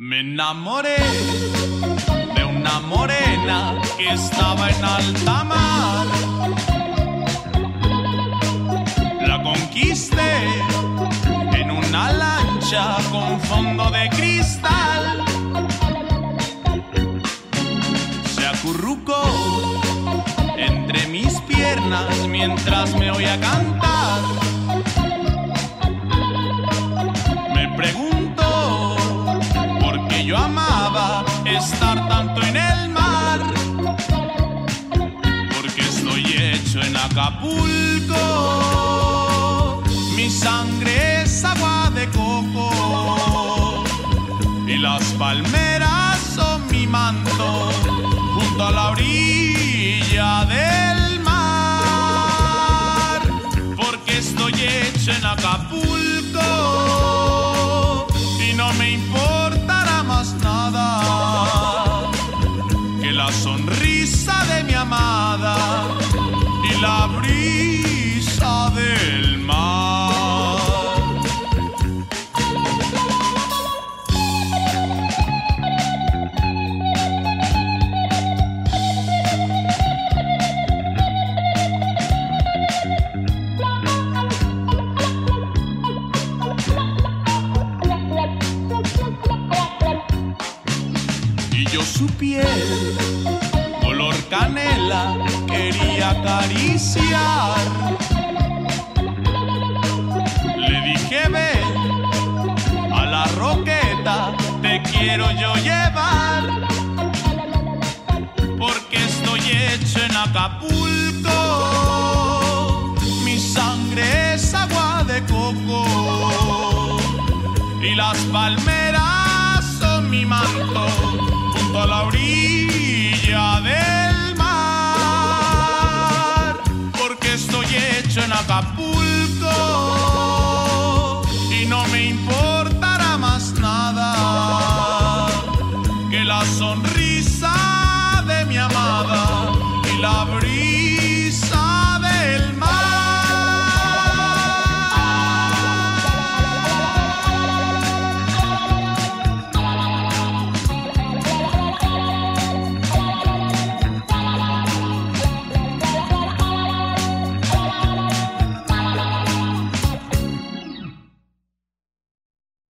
Me enamoré de una morena que estaba en alta mar. Lancha con fondo de cristal. Se acurrucó entre mis piernas mientras me oía cantar. Me preguntó por qué yo amaba estar tanto en el mar. Porque estoy hecho en Acapulco. Palmeras son mi manto junto a la orilla del mar. Porque estoy hecho en Acapulco. Y no me importará más nada que la sonrisa yo su piel, color canela, quería acariciar. Le dije, ven a la roqueta, te quiero yo llevar. Porque estoy hecho en Acapulco, mi sangre es agua de coco y las palmeras son mi manto junto a la orilla del mar, porque estoy hecho en Acapulco y no me importará más nada que la sonrisa de mi amada y la brisa.